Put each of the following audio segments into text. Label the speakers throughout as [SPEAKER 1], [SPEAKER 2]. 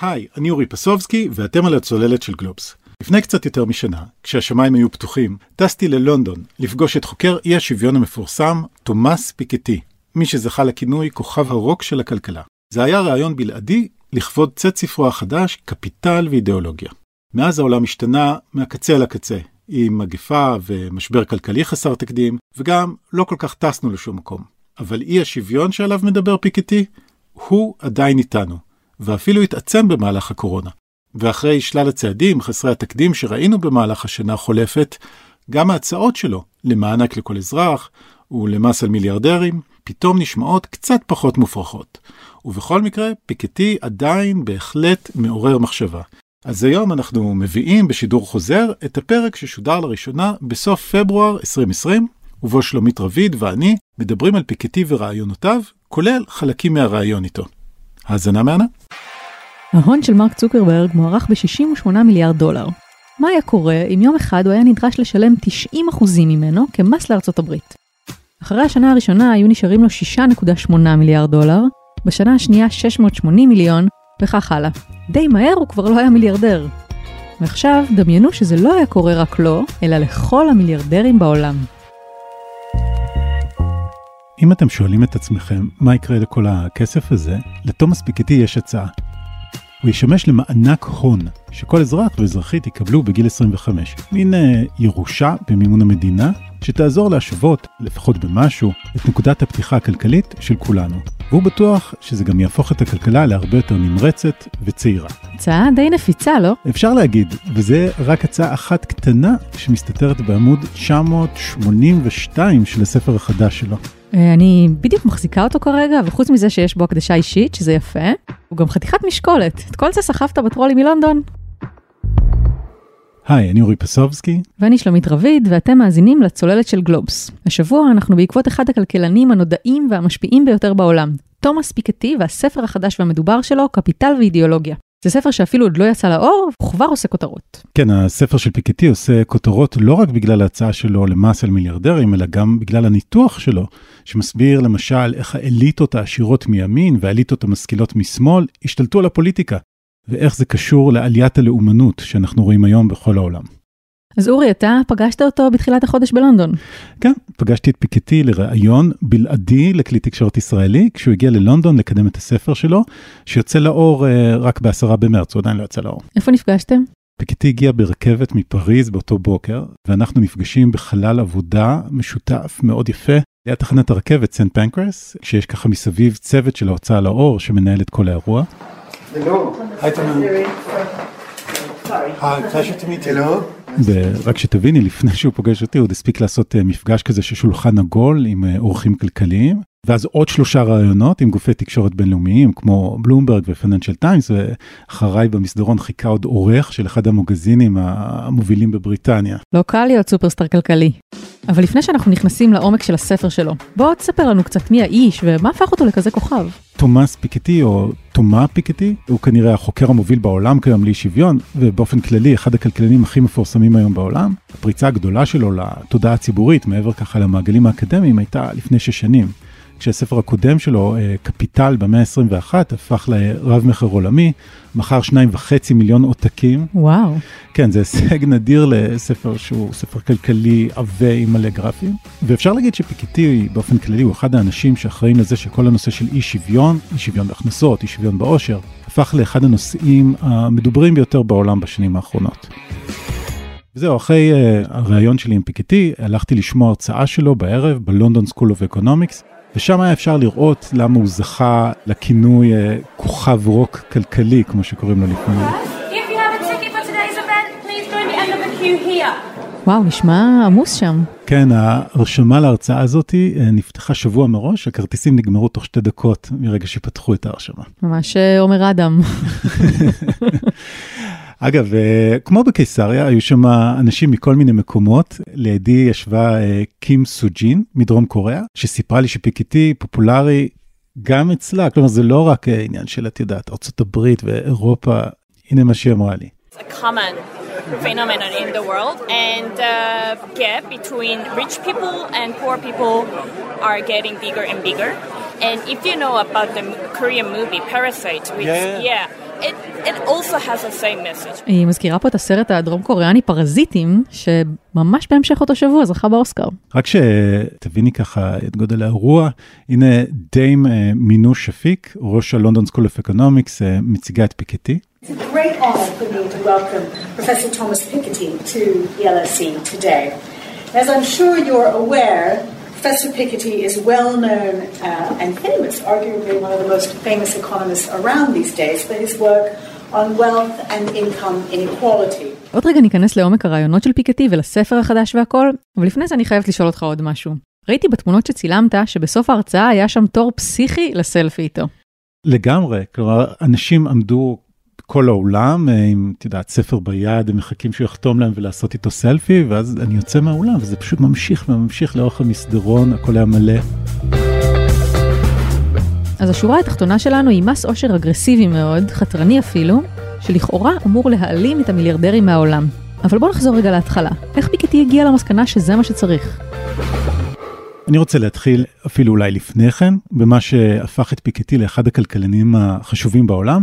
[SPEAKER 1] היי, אני אורי פסובסקי, ואתם על הצוללת של גלובס. לפני קצת יותר משנה, כשהשמיים היו פתוחים, טסתי ללונדון לפגוש את חוקר אי השוויון המפורסם, תומאס פיקטי, מי שזכה לכינוי כוכב הרוק של הכלכלה. זה היה רעיון בלעדי לכבוד צאת ספרו החדש, קפיטל ואידיאולוגיה. מאז העולם השתנה מהקצה אל הקצה, עם מגפה ומשבר כלכלי חסר תקדים, וגם לא כל כך טסנו לשום מקום. אבל אי השוויון שעליו מדבר פיקטי, הוא עדיין איתנו, ואפילו התעצם במהלך הקורונה. ואחרי שלל הצעדים חסרי התקדים שראינו במהלך השנה החולפת, גם ההצעות שלו למענק לכל אזרח ולמס על מיליארדרים, פתאום נשמעות קצת פחות מופרכות. ובכל מקרה, פיקטי עדיין בהחלט מעורר מחשבה. אז היום אנחנו מביאים בשידור חוזר את הפרק ששודר לראשונה בסוף פברואר 2020, ובו שלומית רביד ואני מדברים על פיקטי ורעיונותיו, כולל חלקים מהרעיון איתו. האזנה מהנה.
[SPEAKER 2] ההון של מרק צוקרברג מוערך ב-68 מיליארד דולר. מה היה קורה אם יום אחד הוא היה נדרש לשלם 90% ממנו כמס לארצות הברית? אחרי השנה הראשונה היו נשארים לו 6.8 מיליארד דולר, בשנה השנייה 680 מיליון, וכך הלאה. די מהר הוא כבר לא היה מיליארדר. ועכשיו, דמיינו שזה לא היה קורה רק לו, אלא לכל המיליארדרים בעולם.
[SPEAKER 1] אם אתם שואלים את עצמכם מה יקרה לכל הכסף הזה, לתומאס פיקטי יש הצעה. הוא ישמש למענק הון, שכל אזרח ואזרחית יקבלו בגיל 25. מין אה, ירושה במימון המדינה, שתעזור להשוות, לפחות במשהו, את נקודת הפתיחה הכלכלית של כולנו. והוא בטוח שזה גם יהפוך את הכלכלה להרבה יותר נמרצת וצעירה.
[SPEAKER 2] הצעה די נפיצה, לא?
[SPEAKER 1] אפשר להגיד, וזה רק הצעה אחת קטנה שמסתתרת בעמוד 982 של הספר החדש שלו.
[SPEAKER 2] אה, אני בדיוק מחזיקה אותו כרגע, וחוץ מזה שיש בו הקדשה אישית, שזה יפה, הוא גם חתיכת משקולת. את כל זה סחבת בטרולים מלונדון.
[SPEAKER 1] היי, אני אורי פסובסקי.
[SPEAKER 2] ואני שלומית רביד, ואתם מאזינים לצוללת של גלובס. השבוע אנחנו בעקבות אחד הכלכלנים הנודעים והמשפיעים ביותר בעולם, תומאס פיקטי והספר החדש והמדובר שלו, קפיטל ואידיאולוגיה. זה ספר שאפילו עוד לא יצא לאור, והוא כבר עושה כותרות.
[SPEAKER 1] כן, הספר של פיקטי עושה כותרות לא רק בגלל ההצעה שלו למס על מיליארדרים, אלא גם בגלל הניתוח שלו, שמסביר למשל איך האליטות העשירות מימין והאליטות המשכילות משמאל השתלטו על הפוליטיקה, ואיך זה קשור לעליית הלאומנות שאנחנו רואים היום בכל העולם.
[SPEAKER 2] אז אורי, אתה פגשת אותו בתחילת החודש בלונדון.
[SPEAKER 1] כן, פגשתי את פיקטי לראיון בלעדי לכלי תקשורת ישראלי, כשהוא הגיע ללונדון לקדם את הספר שלו, שיוצא לאור uh, רק בעשרה במרץ, הוא עדיין לא יצא לאור.
[SPEAKER 2] איפה נפגשתם?
[SPEAKER 1] פיקטי הגיע ברכבת מפריז באותו בוקר, ואנחנו נפגשים בחלל עבודה משותף מאוד יפה ליד תחנת הרכבת סנט פנקרס, שיש ככה מסביב צוות של ההוצאה לאור שמנהל את כל האירוע. ורק שתביני, לפני שהוא פוגש אותי, הוא עוד הספיק לעשות אה, מפגש כזה של שולחן עגול עם אה, אורחים כלכליים, ואז עוד שלושה רעיונות עם גופי תקשורת בינלאומיים כמו בלומברג ופיננשל טיימס, ואחריי במסדרון חיכה עוד עורך של אחד המוגזינים המובילים בבריטניה.
[SPEAKER 2] לא קל להיות סופרסטאר כלכלי. אבל לפני שאנחנו נכנסים לעומק של הספר שלו, בוא תספר לנו קצת מי האיש ומה הפך אותו לכזה כוכב.
[SPEAKER 1] תומאס פיקטי או תומה פיקטי הוא כנראה החוקר המוביל בעולם כיום לאי שוויון ובאופן כללי אחד הכלכלנים הכי מפורסמים היום בעולם. הפריצה הגדולה שלו לתודעה הציבורית מעבר ככה למעגלים האקדמיים הייתה לפני שש שנים. כשהספר הקודם שלו, אה, קפיטל במאה ה-21, הפך לרב מכר עולמי, מכר שניים וחצי מיליון עותקים.
[SPEAKER 2] וואו.
[SPEAKER 1] כן, זה הישג נדיר לספר שהוא ספר כלכלי עבה עם מלא גרפים. ואפשר להגיד שפיקטי באופן כללי הוא אחד האנשים שאחראים לזה שכל הנושא של אי שוויון, אי שוויון בהכנסות, אי שוויון בעושר, הפך לאחד הנושאים המדוברים ביותר בעולם בשנים האחרונות. וזהו, אחרי אה, הריאיון שלי עם פיקטי, הלכתי לשמוע הרצאה שלו בערב בלונדון סקול אוף אקונומיקס, ושם היה אפשר לראות למה הוא זכה לכינוי אה, כוכב רוק כלכלי, כמו שקוראים לו לפעמים.
[SPEAKER 2] וואו, נשמע עמוס שם.
[SPEAKER 1] כן, ההרשמה להרצאה הזאת אה, נפתחה שבוע מראש, הכרטיסים נגמרו תוך שתי דקות מרגע שפתחו את ההרשמה.
[SPEAKER 2] ממש עומר אדם.
[SPEAKER 1] אגב, אה, כמו בקיסריה, היו שם אנשים מכל מיני מקומות. לידי ישבה אה, קים סוג'ין מדרום קוריאה, שסיפרה לי שפיקטי פופולרי גם אצלה, כלומר זה לא רק אה, עניין של, את יודעת, ארה"ב ואירופה, הנה מה שהיא אמרה לי. phenomenon in the world and the gap between rich people and poor people are getting bigger and bigger and if you know about the Korean movie Parasite which yeah, yeah. Yeah
[SPEAKER 3] it, it also has a same message.
[SPEAKER 2] היא מזכירה פה את הסרט הדרום קוריאני פרזיטים, שממש בהמשך אותו שבוע זכה באוסקר.
[SPEAKER 1] רק שתביני ככה את גודל האירוע, הנה דיים אה, מינו שפיק, ראש הלונדון סקול אוף אקונומיקס, מציגה את פיקטי.
[SPEAKER 4] It's a great honor for me to welcome Professor Thomas Piketty to the LSE today. As I'm sure you're aware, Professor Piketty is well known uh, and famous, arguably one of the most famous economists around these days, for his work on wealth and income inequality.
[SPEAKER 2] עוד רגע ניכנס לעומק הרעיונות של פיקטי ולספר החדש והכל, אבל לפני זה אני חייבת לשאול אותך עוד משהו. ראיתי בתמונות שצילמת שבסוף ההרצאה היה שם תור פסיכי לסלפי איתו.
[SPEAKER 1] לגמרי, כלומר, אנשים עמדו כל האולם אה, עם, את יודעת, ספר ביד, הם מחכים שהוא יחתום להם ולעשות איתו סלפי, ואז אני יוצא מהאולם, וזה פשוט ממשיך וממשיך לאורך המסדרון, הכל היה מלא.
[SPEAKER 2] אז השורה התחתונה שלנו היא מס עושר אגרסיבי מאוד, חתרני אפילו, שלכאורה אמור להעלים את המיליארדרים מהעולם. אבל בוא נחזור רגע להתחלה. איך פיקטי הגיע למסקנה שזה מה שצריך?
[SPEAKER 1] אני רוצה להתחיל אפילו אולי לפני כן, במה שהפך את פיקטי לאחד הכלכלנים החשובים בעולם,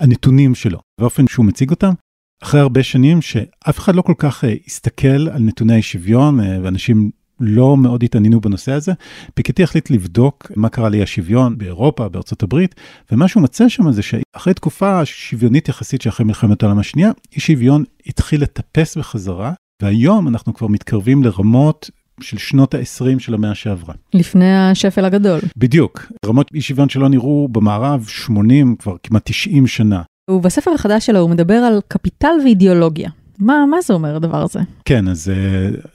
[SPEAKER 1] הנתונים שלו, באופן שהוא מציג אותם. אחרי הרבה שנים שאף אחד לא כל כך אה, הסתכל על נתוני האי שוויון, אה, ואנשים לא מאוד התעניינו בנושא הזה, פיקטי החליט לבדוק מה קרה לאי השוויון באירופה, בארצות הברית, ומה שהוא מצא שם זה שאחרי תקופה שוויונית יחסית שאחרי מלחמת העולם השנייה, אי שוויון התחיל לטפס בחזרה, והיום אנחנו כבר מתקרבים לרמות של שנות ה-20 של המאה שעברה.
[SPEAKER 2] לפני השפל הגדול.
[SPEAKER 1] בדיוק, רמות אי שוויון שלא נראו במערב 80, כבר כמעט 90 שנה.
[SPEAKER 2] ובספר החדש שלו הוא מדבר על קפיטל ואידיאולוגיה. מה, מה זה אומר הדבר הזה?
[SPEAKER 1] כן, אז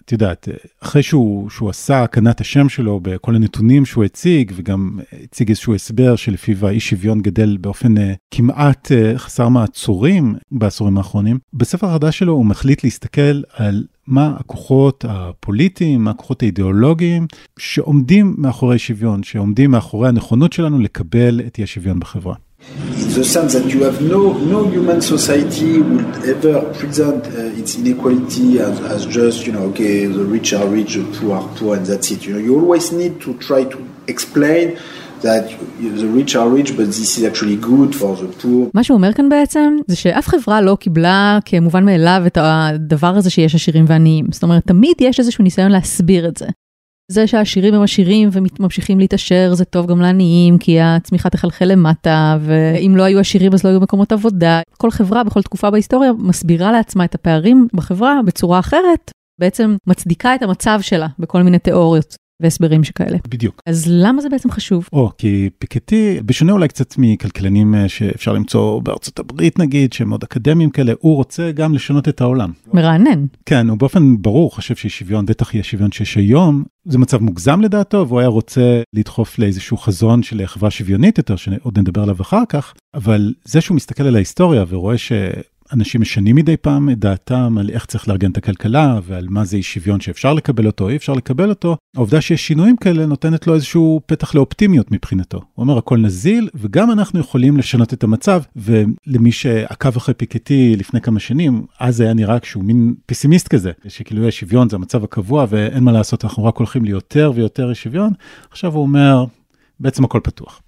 [SPEAKER 1] את יודעת, אחרי שהוא, שהוא עשה הקנת השם שלו בכל הנתונים שהוא הציג, וגם הציג איזשהו הסבר שלפיו האי שוויון גדל באופן כמעט חסר מעצורים בעשורים האחרונים, בספר החדש שלו הוא מחליט להסתכל על מה הכוחות הפוליטיים, מה הכוחות האידיאולוגיים שעומדים מאחורי שוויון, שעומדים מאחורי הנכונות שלנו לקבל את אי השוויון בחברה.
[SPEAKER 5] the sense that you have no, no human society would ever present uh, its inequality as, as just, you know, okay, the rich are rich, the poor are poor, and that's it. You know, you always need to try to explain
[SPEAKER 2] מה שהוא אומר כאן בעצם, זה שאף חברה לא קיבלה כמובן מאליו את הדבר הזה שיש עשירים ועניים. זאת אומרת, תמיד יש איזשהו ניסיון להסביר את זה. זה שהעשירים הם עשירים וממשיכים להתעשר זה טוב גם לעניים כי הצמיחה תחלחל למטה ואם לא היו עשירים אז לא היו מקומות עבודה. כל חברה בכל תקופה בהיסטוריה מסבירה לעצמה את הפערים בחברה בצורה אחרת, בעצם מצדיקה את המצב שלה בכל מיני תיאוריות. והסברים שכאלה.
[SPEAKER 1] בדיוק.
[SPEAKER 2] אז למה זה בעצם חשוב?
[SPEAKER 1] או, כי פיקטי, בשונה אולי קצת מכלכלנים שאפשר למצוא בארצות הברית נגיד, שהם מאוד אקדמיים כאלה, הוא רוצה גם לשנות את העולם.
[SPEAKER 2] מרענן.
[SPEAKER 1] כן, הוא באופן ברור חושב שאי שוויון, בטח אי השוויון שיש היום, זה מצב מוגזם לדעתו, והוא היה רוצה לדחוף לאיזשהו חזון של חברה שוויונית יותר, שעוד נדבר עליו אחר כך, אבל זה שהוא מסתכל על ההיסטוריה ורואה ש... אנשים משנים מדי פעם את דעתם על איך צריך לארגן את הכלכלה ועל מה זה אי שוויון שאפשר לקבל אותו, אי אפשר לקבל אותו. העובדה שיש שינויים כאלה נותנת לו איזשהו פתח לאופטימיות מבחינתו. הוא אומר הכל נזיל וגם אנחנו יכולים לשנות את המצב ולמי שעקב אחרי פיקטי לפני כמה שנים, אז היה נראה כשהוא מין פסימיסט כזה, שכאילו יש שוויון זה המצב הקבוע ואין מה לעשות, אנחנו רק הולכים ליותר ויותר אי שוויון. עכשיו הוא אומר, בעצם הכל פתוח.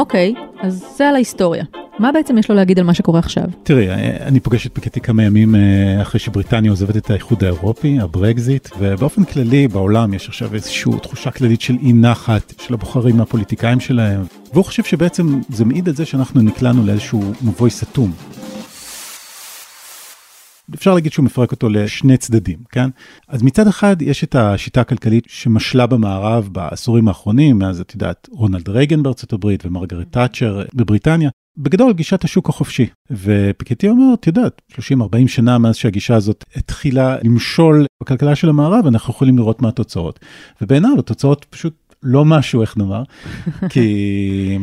[SPEAKER 2] אוקיי, אז זה על ההיסטוריה. מה בעצם יש לו להגיד על מה שקורה עכשיו?
[SPEAKER 1] תראי, אני פוגש את פיקטי כמה ימים אחרי שבריטניה עוזבת את האיחוד האירופי, הברקזיט, ובאופן כללי בעולם יש עכשיו איזושהי תחושה כללית של אי נחת של הבוחרים מהפוליטיקאים שלהם, והוא חושב שבעצם זה מעיד על זה שאנחנו נקלענו לאיזשהו מבוי סתום. אפשר להגיד שהוא מפרק אותו לשני צדדים, כן? אז מצד אחד יש את השיטה הכלכלית שמשלה במערב בעשורים האחרונים, מאז את יודעת רונלד רייגן בארצות הברית ומרגרט תאצ'ר בבריטניה. בגדול גישת השוק החופשי ופיקטי אומר את יודעת 30-40 שנה מאז שהגישה הזאת התחילה למשול בכלכלה של המערב אנחנו יכולים לראות מה התוצאות ובעיניו התוצאות פשוט לא משהו איך נאמר כי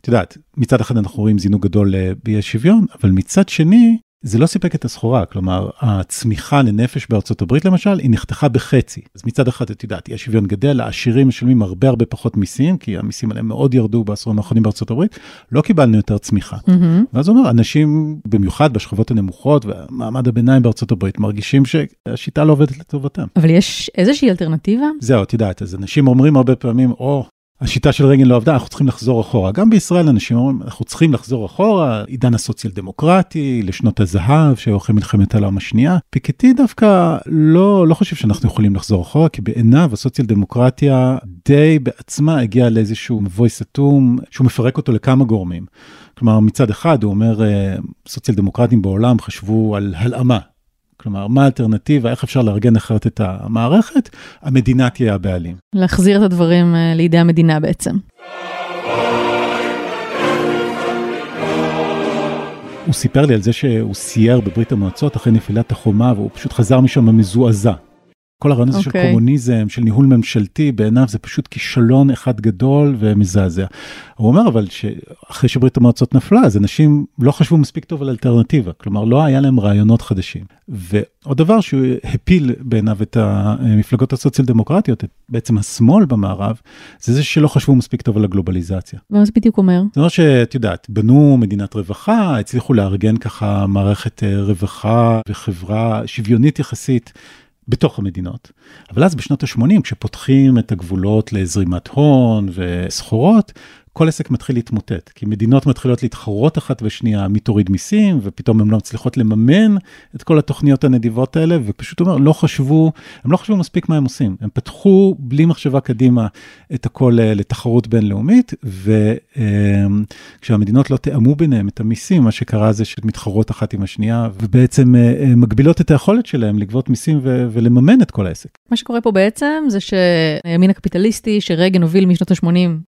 [SPEAKER 1] את יודעת מצד אחד אנחנו רואים זינוק גדול באי שוויון אבל מצד שני זה לא סיפק את הסחורה, כלומר, הצמיחה לנפש בארצות הברית למשל, היא נחתכה בחצי. אז מצד אחד, את יודעת, יש שוויון גדל, העשירים משלמים הרבה הרבה פחות מיסים, כי המיסים עליהם מאוד ירדו בעשורים האחרונים בארצות הברית, לא קיבלנו יותר צמיחה. Mm-hmm. ואז הוא אומר, אנשים, במיוחד בשכבות הנמוכות ומעמד הביניים בארצות הברית, מרגישים שהשיטה לא עובדת לטובתם.
[SPEAKER 2] אבל יש איזושהי אלטרנטיבה?
[SPEAKER 1] זהו, את יודעת, אז אנשים אומרים הרבה פעמים, או, השיטה של רייגן לא עבדה, אנחנו צריכים לחזור אחורה. גם בישראל אנשים אומרים, אנחנו צריכים לחזור אחורה, עידן הסוציאל דמוקרטי, לשנות הזהב, שהיו אחרי מלחמת העולם השנייה. פיקטי דווקא לא, לא חושב שאנחנו יכולים לחזור אחורה, כי בעיניו הסוציאל דמוקרטיה די בעצמה הגיעה לאיזשהו מבוי סתום, שהוא מפרק אותו לכמה גורמים. כלומר, מצד אחד הוא אומר, אה, סוציאל דמוקרטים בעולם חשבו על הלאמה. כלומר, מה האלטרנטיבה, איך אפשר לארגן אחרת את המערכת? המדינה תהיה הבעלים.
[SPEAKER 2] להחזיר את הדברים אה, לידי המדינה בעצם.
[SPEAKER 1] הוא סיפר לי על זה שהוא סייר בברית המועצות אחרי נפילת החומה, והוא פשוט חזר משם מזועזע. כל הרעיון הזה okay. של
[SPEAKER 2] אוקיי.
[SPEAKER 1] קומוניזם, של ניהול ממשלתי, בעיניו זה פשוט כישלון אחד גדול ומזעזע. הוא אומר אבל שאחרי שברית המועצות נפלה, אז אנשים לא חשבו מספיק טוב על אלטרנטיבה, כלומר לא היה להם רעיונות חדשים. ועוד דבר שהוא הפיל בעיניו את המפלגות הסוציאל דמוקרטיות, את בעצם השמאל במערב, זה זה שלא חשבו מספיק טוב על הגלובליזציה.
[SPEAKER 2] ומה זה בדיוק אומר?
[SPEAKER 1] זאת אומרת שאת יודעת, בנו מדינת רווחה, הצליחו לארגן ככה מערכת אה, רווחה וחברה שוויונית יחסית. בתוך המדינות. אבל אז בשנות ה-80, כשפותחים את הגבולות לזרימת הון וסחורות, כל עסק מתחיל להתמוטט, כי מדינות מתחילות להתחרות אחת בשנייה, מי תוריד מיסים, ופתאום הן לא מצליחות לממן את כל התוכניות הנדיבות האלה, ופשוט אומר, לא חשבו, הם לא חשבו מספיק מה הם עושים. הם פתחו בלי מחשבה קדימה את הכל אה, לתחרות בינלאומית, וכשהמדינות לא תאמו ביניהם את המיסים, מה שקרה זה שהן מתחרות אחת עם השנייה, ובעצם אה, אה, מגבילות את היכולת שלהם לגבות מיסים ו- ולממן את כל העסק.
[SPEAKER 2] מה שקורה פה בעצם זה שהימין הקפיטליסטי שרייגן הוביל משנות ה-80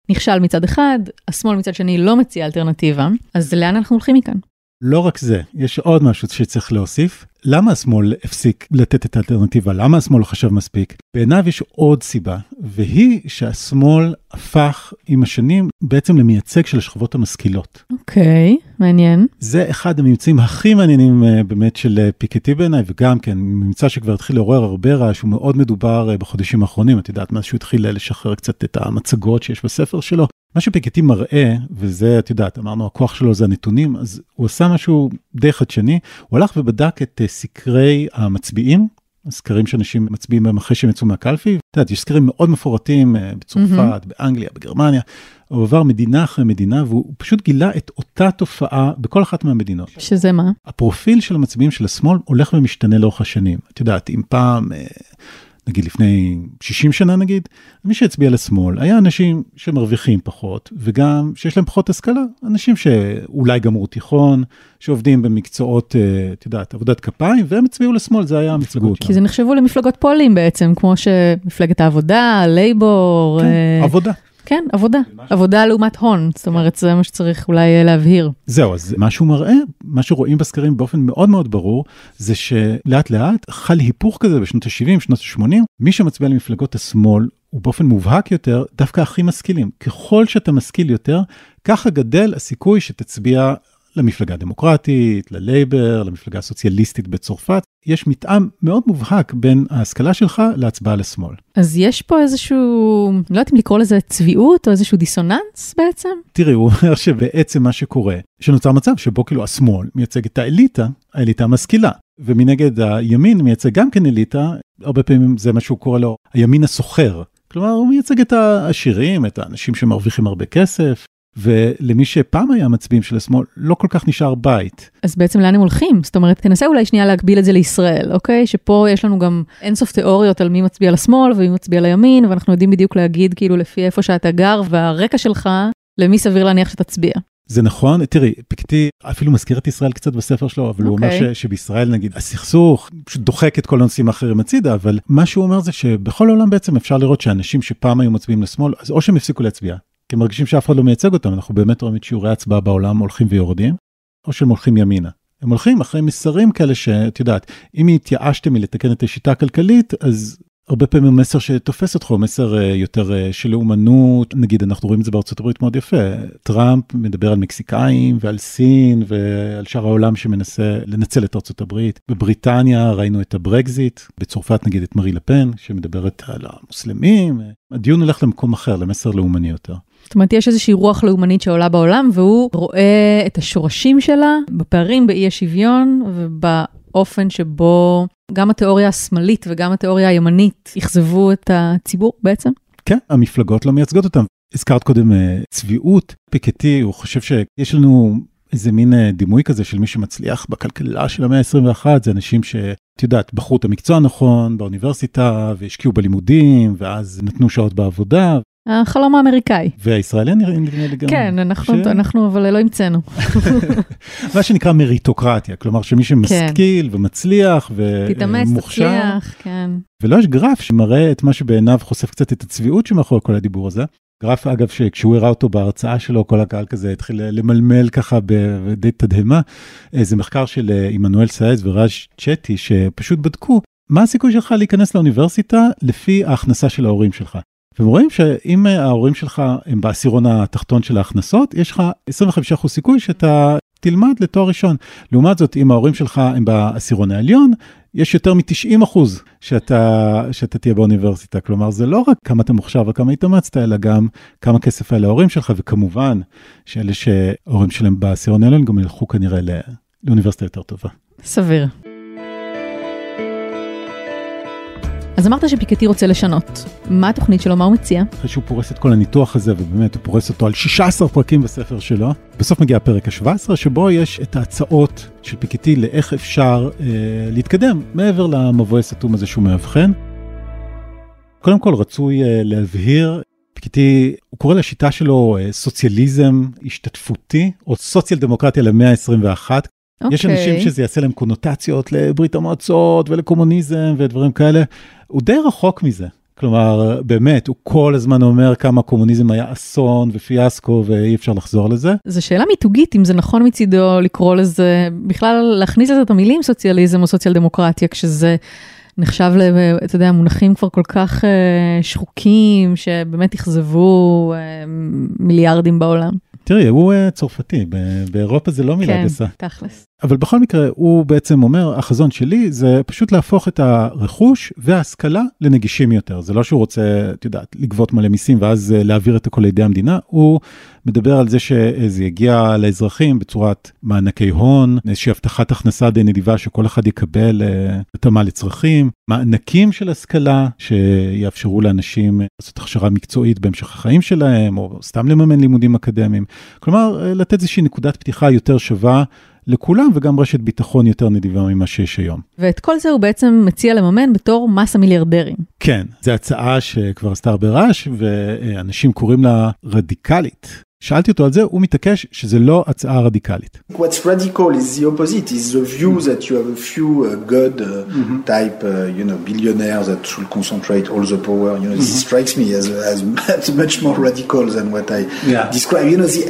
[SPEAKER 2] נכשל מצד אחד, השמאל מצד שני לא מציע אלטרנטיבה, אז לאן אנחנו הולכים מכאן?
[SPEAKER 1] לא רק זה, יש עוד משהו שצריך להוסיף. למה השמאל הפסיק לתת את האלטרנטיבה? למה השמאל לא חשב מספיק? בעיניו יש עוד סיבה, והיא שהשמאל הפך עם השנים בעצם למייצג של השכבות המשכילות.
[SPEAKER 2] אוקיי, okay, מעניין.
[SPEAKER 1] זה אחד הממצאים הכי מעניינים uh, באמת של uh, פיקטי בעיניי, וגם כן, ממצא שכבר התחיל לעורר הרבה רעש, הוא מאוד מדובר uh, בחודשים האחרונים, את יודעת, מאז שהוא התחיל לשחרר קצת את המצגות שיש בספר שלו. מה שפיקטי מראה, וזה, את יודעת, אמרנו, הכוח שלו זה הנתונים, אז הוא עשה משהו די חדשני, הוא הלך ובדק את סקרי המצביעים, הסקרים שאנשים מצביעים בהם אחרי שהם יצאו מהקלפי. את יודעת, יש סקרים מאוד מפורטים בצרפת, mm-hmm. באנגליה, בגרמניה. הוא עבר מדינה אחרי מדינה, והוא פשוט גילה את אותה תופעה בכל אחת מהמדינות.
[SPEAKER 2] שזה מה?
[SPEAKER 1] הפרופיל של המצביעים של השמאל הולך ומשתנה לאורך השנים. את יודעת, אם פעם... נגיד לפני 60 שנה נגיד, מי שהצביע לשמאל היה אנשים שמרוויחים פחות וגם שיש להם פחות השכלה, אנשים שאולי גמרו תיכון, שעובדים במקצועות, אה, את יודעת, עבודת כפיים, והם הצביעו לשמאל, זה היה המפלגות
[SPEAKER 2] כי זה נחשבו למפלגות פועלים בעצם, כמו שמפלגת העבודה, לייבור.
[SPEAKER 1] כן, אה... עבודה.
[SPEAKER 2] כן, עבודה. עבודה לעומת הון, זאת אומרת, זה מה שצריך אולי להבהיר.
[SPEAKER 1] זהו, אז מה שהוא מראה, מה שרואים בסקרים באופן מאוד מאוד ברור, זה שלאט לאט חל היפוך כזה בשנות ה-70, שנות ה-80, מי שמצביע למפלגות השמאל, הוא באופן מובהק יותר, דווקא הכי משכילים. ככל שאתה משכיל יותר, ככה גדל הסיכוי שתצביע למפלגה הדמוקרטית, ללייבר, למפלגה הסוציאליסטית בצרפת. יש מתאם מאוד מובהק בין ההשכלה שלך להצבעה לשמאל.
[SPEAKER 2] אז יש פה איזשהו, לא יודעת אם לקרוא לזה צביעות או איזשהו דיסוננס בעצם?
[SPEAKER 1] תראי, הוא אומר שבעצם מה שקורה, שנוצר מצב שבו כאילו השמאל מייצג את האליטה, האליטה המשכילה. ומנגד הימין מייצג גם כן אליטה, הרבה פעמים זה מה שהוא קורא לו הימין הסוחר. כלומר, הוא מייצג את העשירים, את האנשים שמרוויחים הרבה כסף, ולמי שפעם היה מצביעים של השמאל, לא כל כך נשאר בית.
[SPEAKER 2] אז בעצם לאן הם הולכים? זאת אומרת, תנסה אולי שנייה להקביל את זה לישראל, אוקיי? שפה יש לנו גם אינסוף תיאוריות על מי מצביע לשמאל ומי מצביע לימין, ואנחנו יודעים בדיוק להגיד כאילו לפי איפה שאתה גר והרקע שלך, למי סביר להניח שתצביע.
[SPEAKER 1] זה נכון, תראי, פיקטי אפילו מזכיר את ישראל קצת בספר שלו, אבל okay. הוא אומר אוקיי. ש, שבישראל נגיד הסכסוך פשוט דוחק את כל הנושאים האחרים הצידה, אבל מה שהוא אומר זה שבכל העולם בעצם אפשר לראות שאנשים שפעם היו מצביעים לשמאל, אז או שהם הפסיקו להצביע, כי הם מרגישים שאף אחד לא מייצג אותם, אנחנו באמת רואים את שיעורי ההצבעה בעולם הולכים ויורדים, או שהם הולכים ימינה. הם הולכים אחרי מסרים כאלה שאת יודעת, אם התייאשתם מלתקן את השיטה הכלכלית, אז הרבה פעמים המסר שתופס אותך הוא מסר אה, יותר אה, של לאומנות, נגיד אנחנו רואים את זה בארצות הברית מאוד יפה, טראמפ מדבר על מקסיקאים ועל סין ועל שאר העולם שמנסה לנצל את ארצות הברית. בבריטניה ראינו את הברקזיט, בצרפת נגיד את מרי לפן שמדברת על המוסלמים, הדיון הולך למקום אחר, למסר לאומני יותר.
[SPEAKER 2] זאת אומרת, יש איזושהי רוח לאומנית שעולה בעולם, והוא רואה את השורשים שלה בפערים, באי השוויון ובאופן שבו גם התיאוריה השמאלית וגם התיאוריה הימנית אכזבו את הציבור בעצם.
[SPEAKER 1] כן, המפלגות לא מייצגות אותם. הזכרת קודם אה, צביעות, פיקטי, הוא חושב שיש לנו איזה מין אה, דימוי כזה של מי שמצליח בכלכלה של המאה ה-21, זה אנשים שאת יודעת, בחרו את המקצוע הנכון באוניברסיטה והשקיעו בלימודים, ואז נתנו שעות בעבודה.
[SPEAKER 2] החלום האמריקאי.
[SPEAKER 1] והישראלי נראה לי גם.
[SPEAKER 2] כן, אנחנו,
[SPEAKER 1] ש...
[SPEAKER 2] אנחנו אבל לא המצאנו.
[SPEAKER 1] מה שנקרא מריטוקרטיה, כלומר שמי שמשכיל כן. ומצליח ומוכשר.
[SPEAKER 2] תתאמץ, תצליח, כן.
[SPEAKER 1] ולא יש גרף שמראה את מה שבעיניו חושף קצת את הצביעות שמאחורי כל הדיבור הזה. גרף אגב שכשהוא הראה אותו בהרצאה שלו כל הקהל כזה התחיל למלמל ככה בדי תדהמה. זה מחקר של אה, עמנואל סאז' וראז' צ'טי שפשוט בדקו מה הסיכוי שלך להיכנס לאוניברסיטה לפי ההכנסה של ההורים שלך. והם רואים שאם ההורים שלך הם בעשירון התחתון של ההכנסות יש לך 25% סיכוי שאתה תלמד לתואר ראשון. לעומת זאת אם ההורים שלך הם בעשירון העליון יש יותר מ-90 אחוז שאתה, שאתה תהיה באוניברסיטה. כלומר, זה לא רק כמה אתה מוכשר וכמה התאמצת, אלא גם כמה כסף היה להורים שלך, וכמובן, שאלה שההורים שלהם בעשירון העליון גם ילכו כנראה לאוניברסיטה יותר טובה.
[SPEAKER 2] סביר. אז אמרת שפיקטי רוצה לשנות. מה התוכנית שלו? מה הוא מציע?
[SPEAKER 1] אחרי שהוא פורס את כל הניתוח הזה, ובאמת הוא פורס אותו על 16 פרקים בספר שלו, בסוף מגיע הפרק ה-17, שבו יש את ההצעות של פיקטי לאיך אפשר אה, להתקדם מעבר למבוי סתום הזה שהוא מאבחן. קודם כל רצוי אה, להבהיר, פיקטי, הוא קורא לשיטה שלו אה, סוציאליזם השתתפותי, או סוציאל דמוקרטיה למאה ה-21. Okay. יש אנשים אוקיי. שזה יעשה להם קונוטציות לברית המועצות ולקומוניזם ודברים כאלה. הוא די רחוק מזה. כלומר, באמת, הוא כל הזמן אומר כמה קומוניזם היה אסון ופיאסקו ואי אפשר לחזור לזה.
[SPEAKER 2] זו שאלה מיתוגית אם זה נכון מצידו לקרוא לזה, בכלל להכניס לזה את המילים סוציאליזם או סוציאל דמוקרטיה, כשזה נחשב, אתה יודע, מונחים כבר כל כך uh, שחוקים, שבאמת אכזבו uh, מיליארדים בעולם.
[SPEAKER 1] תראי, הוא uh, צרפתי, באירופה זה לא מילה
[SPEAKER 2] כן,
[SPEAKER 1] גסה.
[SPEAKER 2] כן, תכלס.
[SPEAKER 1] אבל בכל מקרה, הוא בעצם אומר, החזון שלי זה פשוט להפוך את הרכוש וההשכלה לנגישים יותר. זה לא שהוא רוצה, את יודעת, לגבות מלא מיסים ואז אה, להעביר את הכל לידי המדינה, הוא מדבר על זה שזה יגיע לאזרחים בצורת מענקי הון, איזושהי הבטחת הכנסה די נדיבה שכל אחד יקבל אה, התאמה לצרכים, מענקים של השכלה שיאפשרו לאנשים לעשות הכשרה מקצועית בהמשך החיים שלהם, או סתם לממן לימודים אקדמיים. כלומר, אה, לתת איזושהי נקודת פתיחה יותר שווה. לכולם וגם רשת ביטחון יותר נדיבה ממה שיש היום.
[SPEAKER 2] ואת כל זה הוא בעצם מציע לממן בתור מס המיליארדרים.
[SPEAKER 1] כן, זו הצעה שכבר עשתה הרבה רעש ואנשים קוראים לה רדיקלית. שאלתי אותו על זה, הוא מתעקש שזה לא הצעה רדיקלית.
[SPEAKER 5] What's radical is the opposite, is the view that you have a few uh, god uh, mm-hmm. type, uh, you know, billionaires that should concentrate all the power. You know, mm-hmm. this strikes me as, as much more radical than what I yeah. describe. You know, the,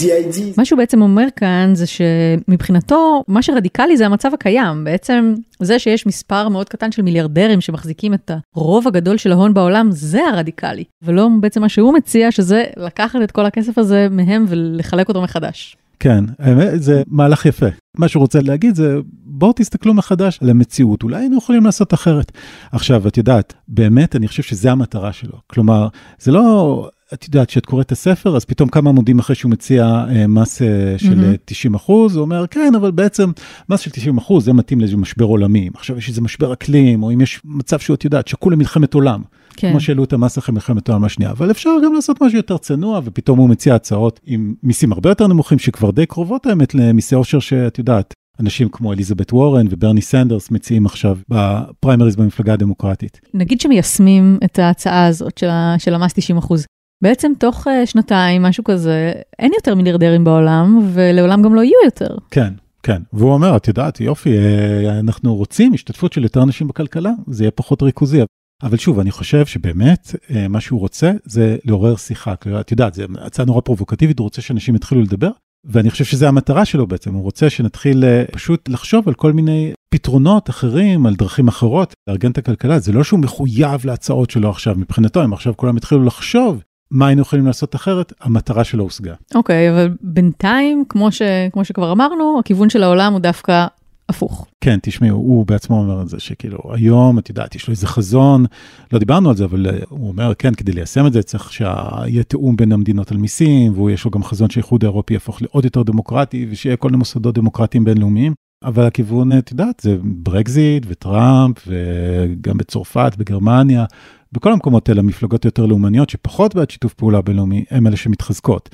[SPEAKER 5] the idea...
[SPEAKER 2] מה שהוא בעצם אומר כאן זה שמבחינתו, מה שרדיקלי זה המצב הקיים. בעצם זה שיש מספר מאוד קטן של מיליארדרים שמחזיקים את הרוב הגדול של ההון בעולם, זה הרדיקלי. ולא בעצם מה שהוא מציע, שזה לקחת את כל הכסף הזה מהם ולחלק אותו מחדש.
[SPEAKER 1] כן, האמת, זה מהלך יפה. מה שהוא רוצה להגיד זה, בואו תסתכלו מחדש על המציאות, אולי היינו יכולים לעשות אחרת. עכשיו, את יודעת, באמת, אני חושב שזה המטרה שלו. כלומר, זה לא את יודעת, כשאת קוראת את הספר, אז פתאום כמה עמודים אחרי שהוא מציע אה, מס אה, של mm-hmm. 90 אחוז, הוא אומר, כן, אבל בעצם מס של 90 אחוז, זה מתאים לאיזה משבר עולמי. עכשיו יש איזה משבר אקלים, או אם יש מצב שהוא, את יודעת, שקול למלחמת עולם. כן. כמו שהעלו את המס אחרי מלחמת העולם השנייה, אבל אפשר גם לעשות משהו יותר צנוע, ופתאום הוא מציע הצעות עם מיסים הרבה יותר נמוכים, שכבר די קרובות האמת למיסי עושר שאת יודעת, אנשים כמו אליזבת וורן וברני סנדרס מציעים עכשיו בפריימריז במפלגה הדמוקרטית.
[SPEAKER 2] נגיד שמיישמים את ההצעה הזאת של, של המס 90 אחוז, בעצם תוך uh, שנתיים, משהו כזה, אין יותר מיליארדרים בעולם, ולעולם גם לא יהיו יותר.
[SPEAKER 1] כן, כן. והוא אומר, את יודעת, יופי, אה, אנחנו רוצים השתתפות של יותר אנשים בכלכלה, זה יהיה פחות ריכוזי. אבל שוב, אני חושב שבאמת אה, מה שהוא רוצה זה לעורר שיחה. את יודעת, זו הצעה נורא פרובוקטיבית, הוא רוצה שאנשים יתחילו לדבר, ואני חושב שזו המטרה שלו בעצם, הוא רוצה שנתחיל פשוט לחשוב על כל מיני פתרונות אחרים, על דרכים אחרות לארגן את הכלכלה. זה לא שהוא מחויב להצעות שלו עכשיו, מבחינתו, אם עכשיו כולם יתחילו לחשוב מה היינו יכולים לעשות אחרת, המטרה שלו הושגה.
[SPEAKER 2] אוקיי, okay, אבל בינתיים, כמו, ש, כמו שכבר אמרנו, הכיוון של העולם הוא דווקא הפוך.
[SPEAKER 1] כן, תשמעו, הוא בעצמו אומר את זה, שכאילו, היום, את יודעת, יש לו איזה חזון, לא דיברנו על זה, אבל הוא אומר, כן, כדי ליישם את זה, צריך שיהיה תיאום בין המדינות על מיסים, והוא יש לו גם חזון שהאיחוד האירופי יהפוך לעוד יותר דמוקרטי, ושיהיה כל מיני מוסדות דמוקרטיים בינלאומיים. אבל הכיוון, את יודעת, זה ברקזיט וטראמפ וגם בצרפת, בגרמניה, בכל המקומות האלה, המפלגות יותר לאומניות שפחות בעד שיתוף פעולה בינלאומי, הם אלה שמתחזקות.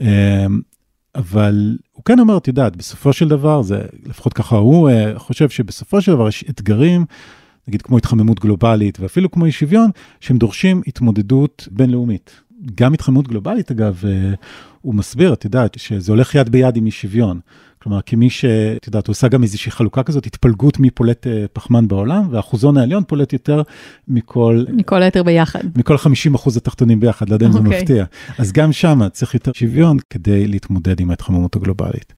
[SPEAKER 1] אמ, אבל הוא כן אומר, את יודעת, בסופו של דבר, זה לפחות ככה הוא אה, חושב שבסופו של דבר יש אתגרים, נגיד כמו התחממות גלובלית ואפילו כמו אי שוויון, שהם דורשים התמודדות בינלאומית. גם התחממות גלובלית, אגב, אה, הוא מסביר, את יודעת, שזה הולך יד ביד עם אי שוויון. כלומר, כמי שאת יודעת, עושה גם איזושהי חלוקה כזאת, התפלגות מפולט אה, פחמן בעולם, והאחוזון העליון פולט יותר מכל...
[SPEAKER 2] מכל היתר ביחד.
[SPEAKER 1] מכל 50 אחוז התחתונים ביחד, לא יודע אם זה
[SPEAKER 2] אוקיי.
[SPEAKER 1] מפתיע. אז גם שם צריך יותר שוויון כדי להתמודד עם ההתחממות הגלובלית.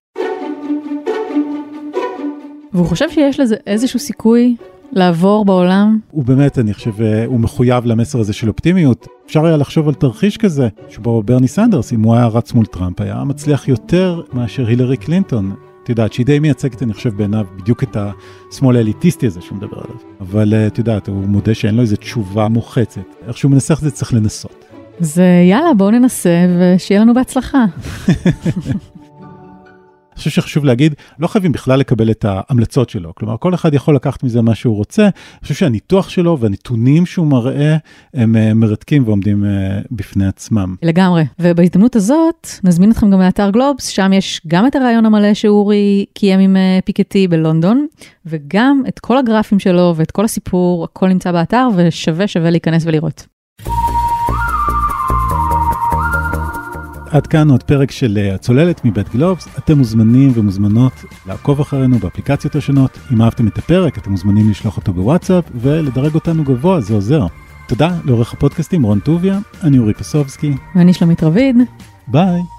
[SPEAKER 2] והוא חושב שיש לזה איזשהו סיכוי לעבור בעולם?
[SPEAKER 1] הוא באמת, אני חושב, אה, הוא מחויב למסר הזה של אופטימיות. אפשר היה לחשוב על תרחיש כזה, שבו ברני סנדרס, אם הוא היה רץ מול טראמפ, היה מצליח יותר מאשר הילרי קלינטון. את יודעת, שהיא די מייצגת, אני חושב, בעיניו בדיוק את השמאל האליטיסטי הזה שהוא מדבר עליו. אבל אה, את יודעת, הוא מודה שאין לו איזו תשובה מוחצת. איך שהוא מנסח את זה, צריך לנסות.
[SPEAKER 2] אז יאללה, בואו ננסה ושיהיה לנו בהצלחה.
[SPEAKER 1] אני חושב שחשוב להגיד, לא חייבים בכלל לקבל את ההמלצות שלו. כלומר, כל אחד יכול לקחת מזה מה שהוא רוצה. אני חושב שהניתוח שלו והנתונים שהוא מראה, הם אה, מרתקים ועומדים אה, בפני עצמם.
[SPEAKER 2] לגמרי. ובהזדמנות הזאת, נזמין אתכם גם לאתר גלובס, שם יש גם את הרעיון המלא שאורי קיים עם אה, פיקטי בלונדון, וגם את כל הגרפים שלו ואת כל הסיפור, הכל נמצא באתר, ושווה שווה להיכנס ולראות.
[SPEAKER 1] עד כאן עוד פרק של אה, הצוללת מבית גלובס. אתם מוזמנים ומוזמנות לעקוב אחרינו באפליקציות השונות. אם אהבתם את הפרק, אתם מוזמנים לשלוח אותו בוואטסאפ ולדרג אותנו גבוה, זה עוזר. תודה לעורך הפודקאסטים רון טוביה, אני אורי פסובסקי,
[SPEAKER 2] ואני שלומית רביד.
[SPEAKER 1] ביי.